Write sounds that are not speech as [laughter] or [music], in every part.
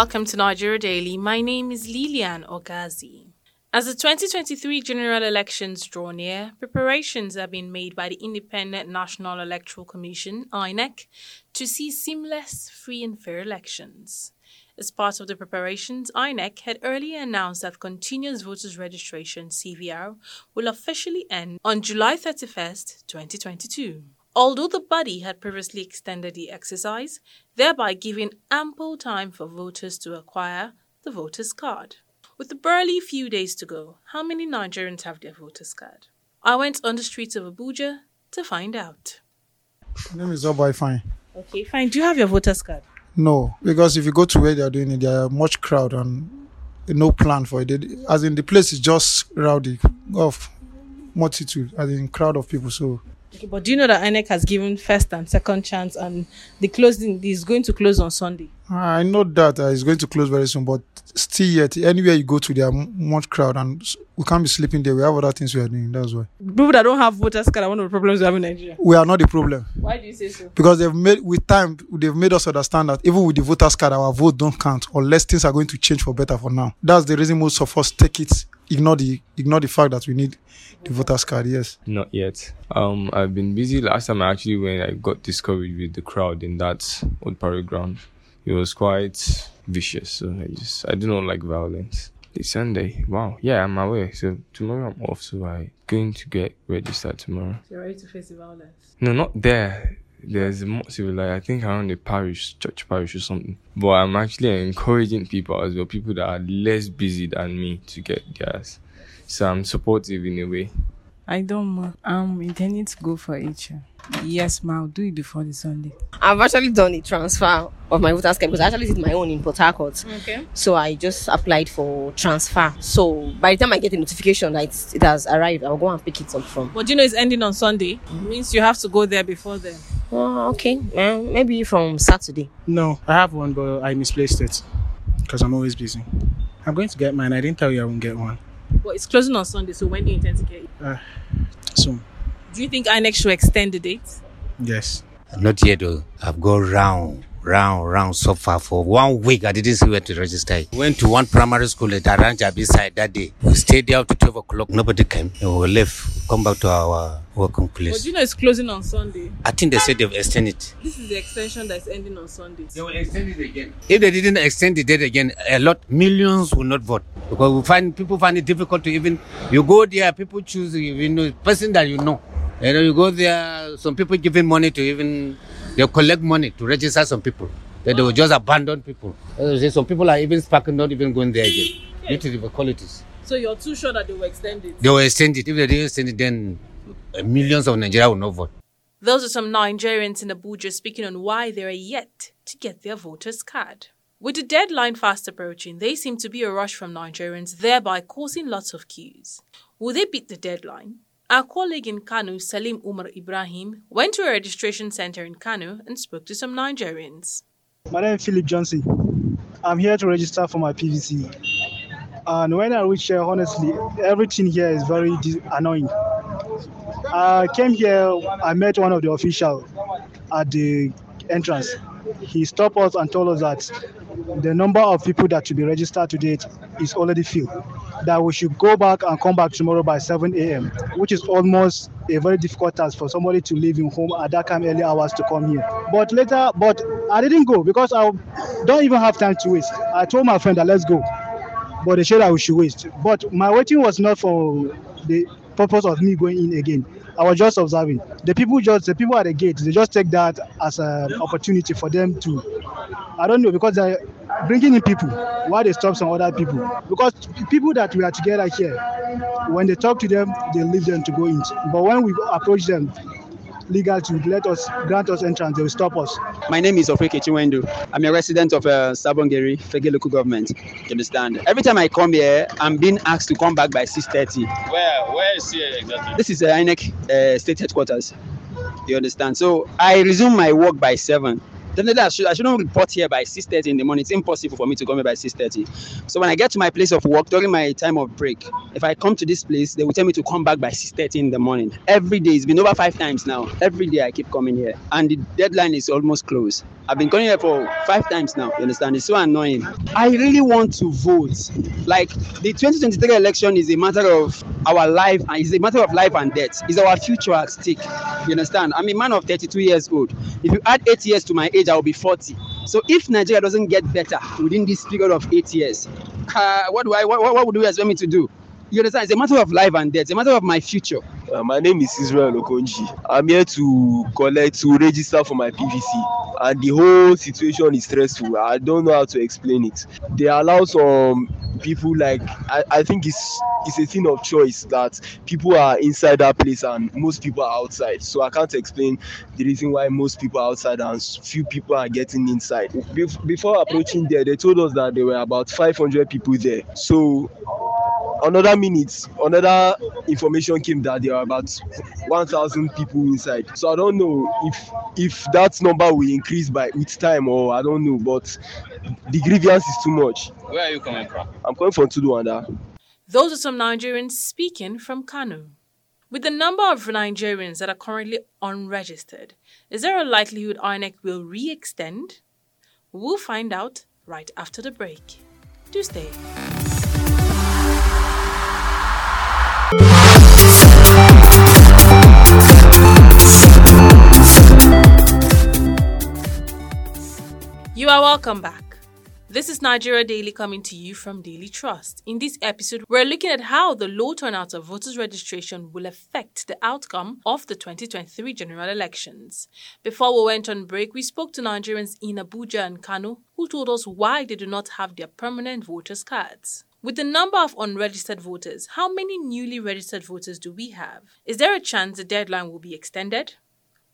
welcome to Nigeria Daily. My name is Lilian Ogazi. As the 2023 general elections draw near, preparations are being made by the Independent National Electoral Commission, INEC, to see seamless, free and fair elections. As part of the preparations, INEC had earlier announced that continuous voters registration CVR will officially end on July 31st, 2022. Although the body had previously extended the exercise, thereby giving ample time for voters to acquire the voters card. With the barely few days to go, how many Nigerians have their voters card? I went on the streets of Abuja to find out. My name is Obai Fine. Okay, fine. Do you have your voters card? No, because if you go to where they are doing it, there are much crowd and no plan for it. As in the place is just rowdy of multitude, as in crowd of people. So Okay, but do you know that INEC has given first and second chance and the closing is going to close on Sunday? I know that uh, it's going to close very soon, but still yet, anywhere you go to, there are much crowd and we can't be sleeping there. We have other things we are doing. That's why. People that don't have voters card are one of the problems we have in Nigeria. We are not the problem. Why do you say so? Because they've made, with time, they've made us understand that even with the voters card, our vote don't count unless things are going to change for better for now. That's the reason most of us take it, ignore the, ignore the fact that we need the voters card, yes. Not yet. Um, I've been busy. Last time I actually when I got discouraged with the crowd in that old parade ground. It was quite vicious. So I just, I do not like violence. It's Sunday. Wow. Yeah, I'm away. So tomorrow I'm off. So I'm going to get registered tomorrow. So you're ready to face the violence? No, not there. There's a more civilized, I think around the parish, church parish or something. But I'm actually encouraging people as well, people that are less busy than me to get theirs. So I'm supportive in a way. I don't ma. I'm intending to go for each. Yes, ma. I'll do it before the Sunday. I've actually done the transfer of my voters card because I actually did my own in Port Harcourt. Okay. So I just applied for transfer. So by the time I get the notification that it's, it has arrived, I'll go and pick it up from. But you know it's ending on Sunday? It means you have to go there before then. Oh, okay. Uh, maybe from Saturday. No, I have one, but I misplaced it because I'm always busy. I'm going to get mine. I didn't tell you I won't get one. But it's closing on Sunday, so when do you intend to get it? Uh, soon. Do you think INEC should extend the date? Yes. Not yet though. I've gone round, round, round so far for one week. I didn't see where to register. Went to one primary school at Aranja beside that day. We stayed there up to 12 o'clock. Nobody came. And we left. Come back to our working place. But you know it's closing on Sunday? I think they said they've extended it. This is the extension that's ending on Sunday. They will extend it again. If they didn't extend the date again, a lot, millions will not vote. Because we find, people find it difficult to even, you go there, people choose, you know, person that you know. You know, you go there, some people giving money to even, they collect money to register some people. Then they will just abandon people. As Some people are even sparking, not even going there again. [laughs] Due to the qualities. So you're too sure that they will extend it? They will extend it. If they didn't extend it, then uh, millions of Nigeria will not vote. Those are some Nigerians in Abuja speaking on why they are yet to get their voters card. With the deadline fast approaching, they seem to be a rush from Nigerians, thereby causing lots of queues. Will they beat the deadline? Our colleague in Kano, Salim Umar Ibrahim, went to a registration center in Kano and spoke to some Nigerians. My name is Philip Johnson. I'm here to register for my PVC. And when I reached here, honestly, everything here is very annoying. I came here, I met one of the officials at the entrance. He stopped us and told us that the number of people that should be registered today is already filled. That we should go back and come back tomorrow by 7 a.m., which is almost a very difficult task for somebody to leave in home at that time early hours to come here. But later, but I didn't go because I don't even have time to waste. I told my friend that let's go, but they said I should waste. But my waiting was not for the purpose of me going in again. I was just observing. The people just the people at the gate they just take that as an opportunity for them to I don't know because they're bringing in people why they stop some other people because people that we are together here when they talk to them they leave them to go in but when we approach them legal to let us grant us entrance they will stop us My name is Ofreke Chiwendo. I'm a resident of uh, Sabongeri, Fege local government. You understand? Every time I come here, I'm being asked to come back by 6.30. Where where is here exactly? This is uh, INEC uh, state headquarters. You understand? So I resume my work by 7. Definitely, I, should, I shouldn't report here by 6.30 in the morning. It's impossible for me to come here by 6.30. So when I get to my place of work during my time of break, if I come to this place, they will tell me to come back by 6.30 in the morning. Every day, it's been over five times now. Every day I keep coming here. And the deadline is almost close. I've been coming here for five times now. You understand? It's so annoying. I really want to vote. Like the 2023 election is a matter of our life and it's a matter of life and death. It's our future at stake. You understand? I'm a man of 32 years old. If you add eight years to my age, I will be 40. So if Nigeria doesn't get better within this period of eight years, uh, what do I what, what would you expect me to do? You understand? It's a matter of life and death. It's a matter of my future. Uh, my name is Israel Okonji. I'm here to collect to register for my PVC, and the whole situation is stressful. I don't know how to explain it. They allow some people like I, I think it's it's a thing of choice that people are inside that place and most people are outside. So I can't explain the reason why most people are outside and few people are getting inside. Bef- before approaching there, they told us that there were about 500 people there. So another minute another information came that there are about 1000 people inside so i don't know if if that number will increase by with time or i don't know but the grievance is too much Where are you coming from? i'm coming from Tudun Wada Those are some Nigerians speaking from Kano. With the number of Nigerians that are currently unregistered, is there a likelihood INEC will re extend? We'll find out right after the break. Do stay. Are welcome back. This is Nigeria Daily coming to you from Daily Trust. In this episode, we're looking at how the low turnout of voters' registration will affect the outcome of the 2023 general elections. Before we went on break, we spoke to Nigerians in Abuja and Kano who told us why they do not have their permanent voters' cards. With the number of unregistered voters, how many newly registered voters do we have? Is there a chance the deadline will be extended?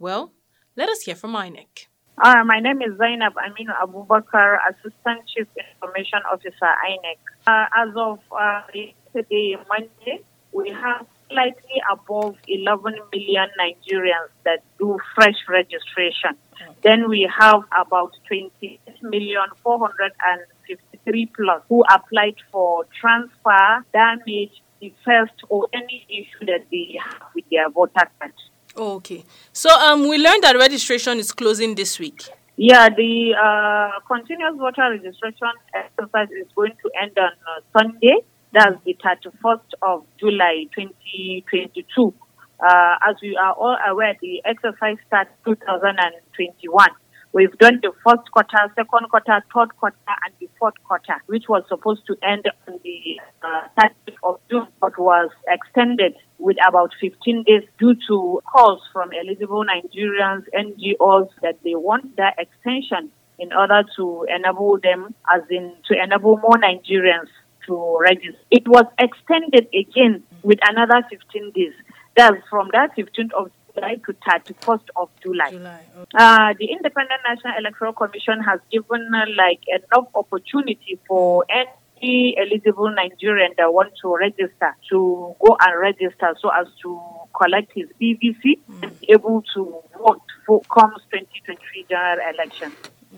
Well, let us hear from INEC. Uh, my name is Zainab Aminu Abubakar, Assistant Chief Information Officer, INEC. Uh, as of uh, yesterday, Monday, we have slightly above 11 million Nigerians that do fresh registration. Then we have about 28 million 453 plus who applied for transfer, damage, defect, or any issue that they have with their voter card. Okay. So um, we learned that registration is closing this week. Yeah, the uh, continuous voter registration exercise is going to end on uh, Sunday. That's the 31st of July 2022. Uh, as we are all aware, the exercise starts 2021. We've done the first quarter, second quarter, third quarter, and the fourth quarter, which was supposed to end on the uh, 30th of June, but was extended with about 15 days due to calls from eligible Nigerians, NGOs, that they want that extension in order to enable them, as in to enable more Nigerians to register. It was extended again with another 15 days. That's from that 15th of July to 31st of July. July. Okay. Uh, the Independent National Electoral Commission has given uh, like enough opportunity for any eligible Nigerian that want to register to go and register so as to collect his PVC and be able to vote for comes 2023 general election.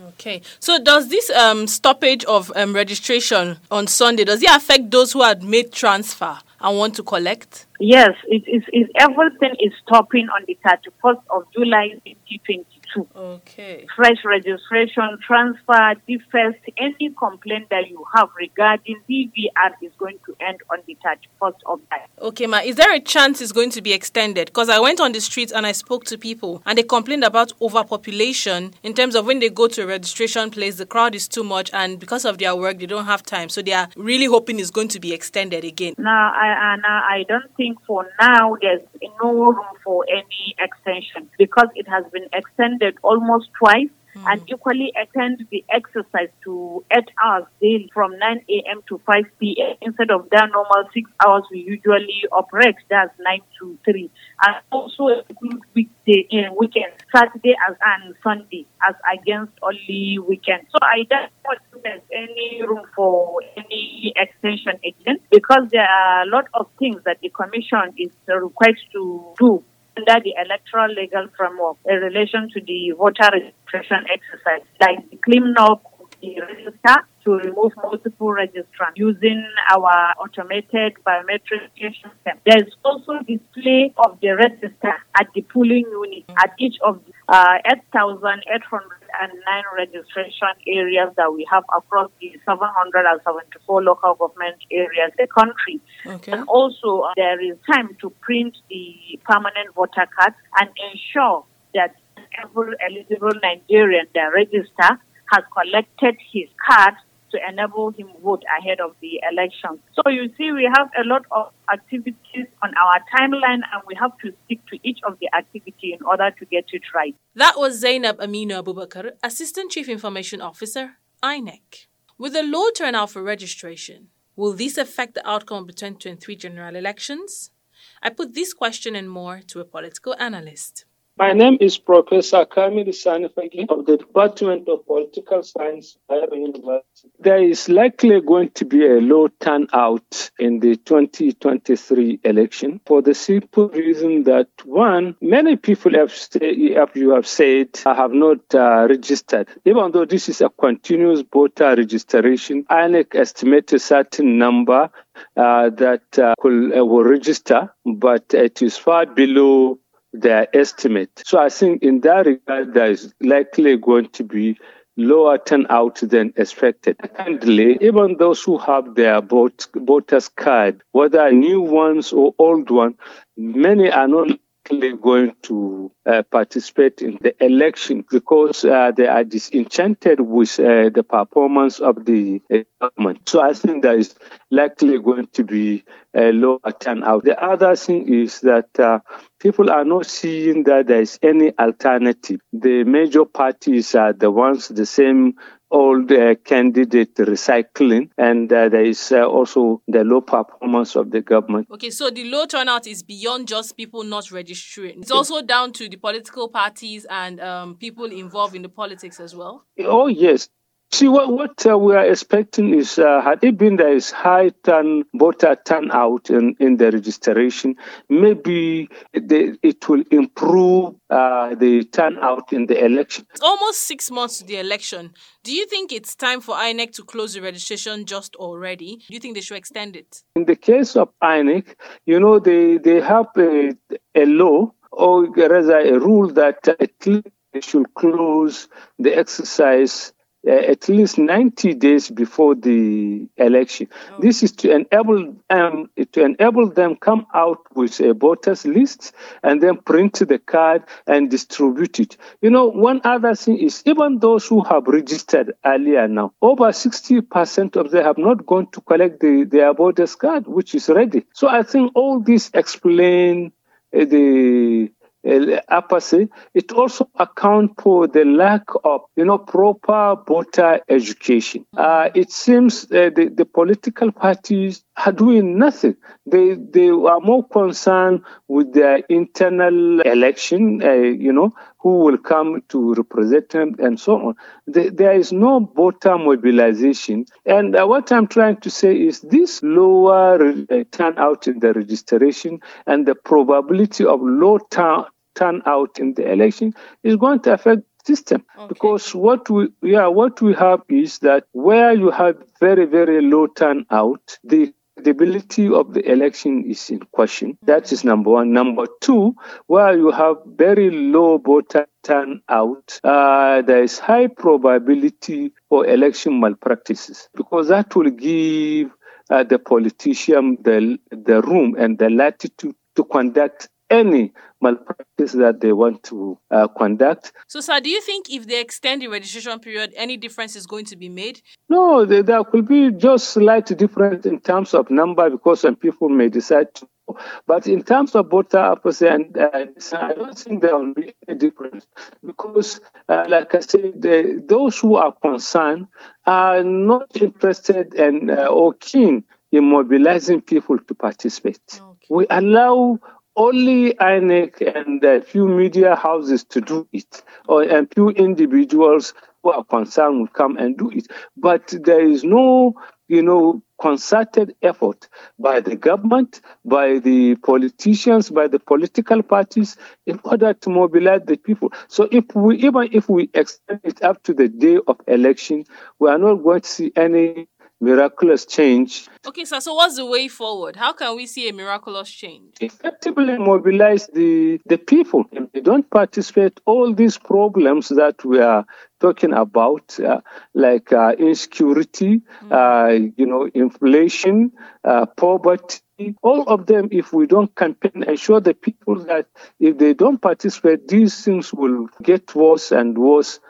Okay. So does this um, stoppage of um, registration on Sunday does it affect those who had made transfer and want to collect? Yes, it is. Everything is stopping on the 31st of July 2022. Okay. Fresh registration, transfer, defect, any complaint that you have regarding CVR is going to end on the 31st of July. Okay, ma. Is there a chance it's going to be extended? Because I went on the streets and I spoke to people and they complained about overpopulation in terms of when they go to a registration place, the crowd is too much and because of their work, they don't have time. So they are really hoping it's going to be extended again. Now, I, uh, now, I don't think for now there's no room for any extension because it has been extended almost twice and equally attend the exercise to 8 hours daily from 9 a.m. to 5 p.m. instead of their normal 6 hours we usually operate, that's 9 to 3. And also include weekday, uh, weekend, Saturday as and Sunday as against only weekend. So I don't think there's any room for any extension again because there are a lot of things that the commission is required to do under the electoral legal framework in relation to the voter registration exercise, like the cleaning up the register to remove multiple registrants using our automated biometric system. There's also display of the register at the polling unit at each of the uh, 109 registration areas that we have across the 774 local government areas in the country. Okay. And also, uh, there is time to print the permanent voter card and ensure that every eligible Nigerian that register has collected his card to enable him vote ahead of the election. So you see, we have a lot of activities on our timeline, and we have to stick to each of the activity in order to get it right. That was Zainab Aminu Abubakar, Assistant Chief Information Officer, INEC. With a low turnout for registration, will this affect the outcome of the 2023 general elections? I put this question and more to a political analyst. My name is Professor Kamilu Sani Fagge of the Department of Political Science, Bayero University. There is likely going to be a low turnout in the 2023 election for the simple reason that one, many people have, as you have said, have not uh, registered. Even though this is a continuous voter registration, INEC estimates a certain number uh, that uh, uh, will register, but it is far below their estimate. So I think in that regard, there is likely going to be lower turnout than expected. Secondly, even those who have their vote, voters card, whether new ones or old ones, many are not likely going to uh, participate in the election because uh, they are disenchanted with uh, the performance of the government. So I think there is likely going to be a lower turnout. The other thing is that uh, people are not seeing that there is any alternative. The major parties are the ones, the same old uh, candidate recycling, and uh, there is uh, also the low performance of the government. Okay, so the low turnout is beyond just people not registering. It's also down to the political parties and um, people involved in the politics as well. Oh, yes. See, what, what uh, we are expecting is, uh, had it been there is high turn, voter turnout in, in the registration, maybe the, it will improve uh, the turnout in the election. It's almost six months to the election. Do you think it's time for INEC to close the registration just already? Do you think they should extend it? In the case of INEC, you know, they, they have a, a law or rather a rule that at least they should close the exercise uh, at least 90 days before the election. Oh. This is to enable um, to enable them come out with a voters list and then print the card and distribute it. You know, one other thing is even those who have registered earlier now, over 60% of them have not gone to collect the, their voters card, which is ready. So I think all this explain uh, the apathy, it also accounts for the lack of, you know, proper voter education. Uh, it seems uh, the, the political parties are doing nothing. They they are more concerned with their internal election, uh, you know, who will come to represent them and so on. The, there is no voter mobilization. And uh, what I'm trying to say is this lower uh, turnout in the registration and the probability of low turn turnout in the election is going to affect the system okay. because what we yeah what we have is that where you have very very low turnout the credibility of the election is in question mm-hmm. that is number one number two where you have very low voter turnout uh, there is high probability for election malpractices because that will give uh, the politician the the room and the latitude to conduct any malpractice that they want to uh, conduct. So, sir, do you think if they extend the registration period, any difference is going to be made? No, there, there could be just slight difference in terms of number because some people may decide to. But in terms of voter apathy, and uh, I don't think there will be any difference because, uh, like I said, the, those who are concerned are not interested and uh, or keen in mobilizing people to participate. Okay. We allow only INEC and a few media houses to do it, or a few individuals who are concerned will come and do it. But there is no, you know, concerted effort by the government, by the politicians, by the political parties in order to mobilize the people. So if we even if we extend it up to the day of election, we are not going to see any miraculous change. Okay, sir. So, what's the way forward? How can we see a miraculous change? Effectively mobilize the, the people. If they don't participate, all these problems that we are talking about, uh, like uh, insecurity, mm. uh, you know, inflation, uh, poverty, all of them, if we don't campaign and show the people that if they don't participate, these things will get worse and worse.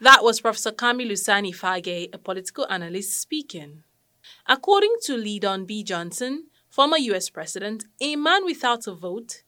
That was Professor Kamilu Sani Fagge, a political analyst, speaking. According to Lyndon B. Johnson, former US president, a man without a vote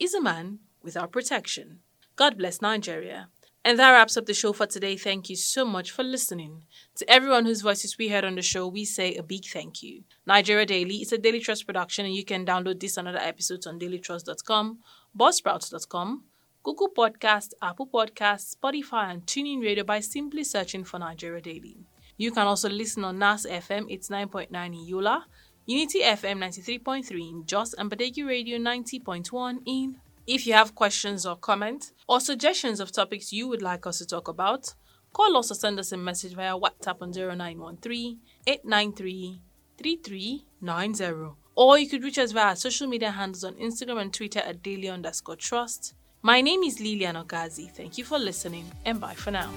is a man without protection. God bless Nigeria. And that wraps up the show for today. Thank you so much for listening. To everyone whose voices we heard on the show, we say a big thank you. Nigeria Daily is a Daily Trust production, and you can download this and other episodes on dailytrust.com, buzzsprouts.com, Google Podcast, Apple Podcasts, Spotify, and TuneIn Radio by simply searching for Nigeria Daily. You can also listen on NAS FM, it's 9.9 in Yola, Unity FM 93.3 in Jos, and Badeggi Radio 90.1 in if you have questions or comments or suggestions of topics you would like us to talk about, call us or send us a message via WhatsApp on 0913 893 3390. Or you could reach us via our social media handles on Instagram and Twitter at daily underscore trust. My name is Lilian Ogazi. Thank you for listening and bye for now.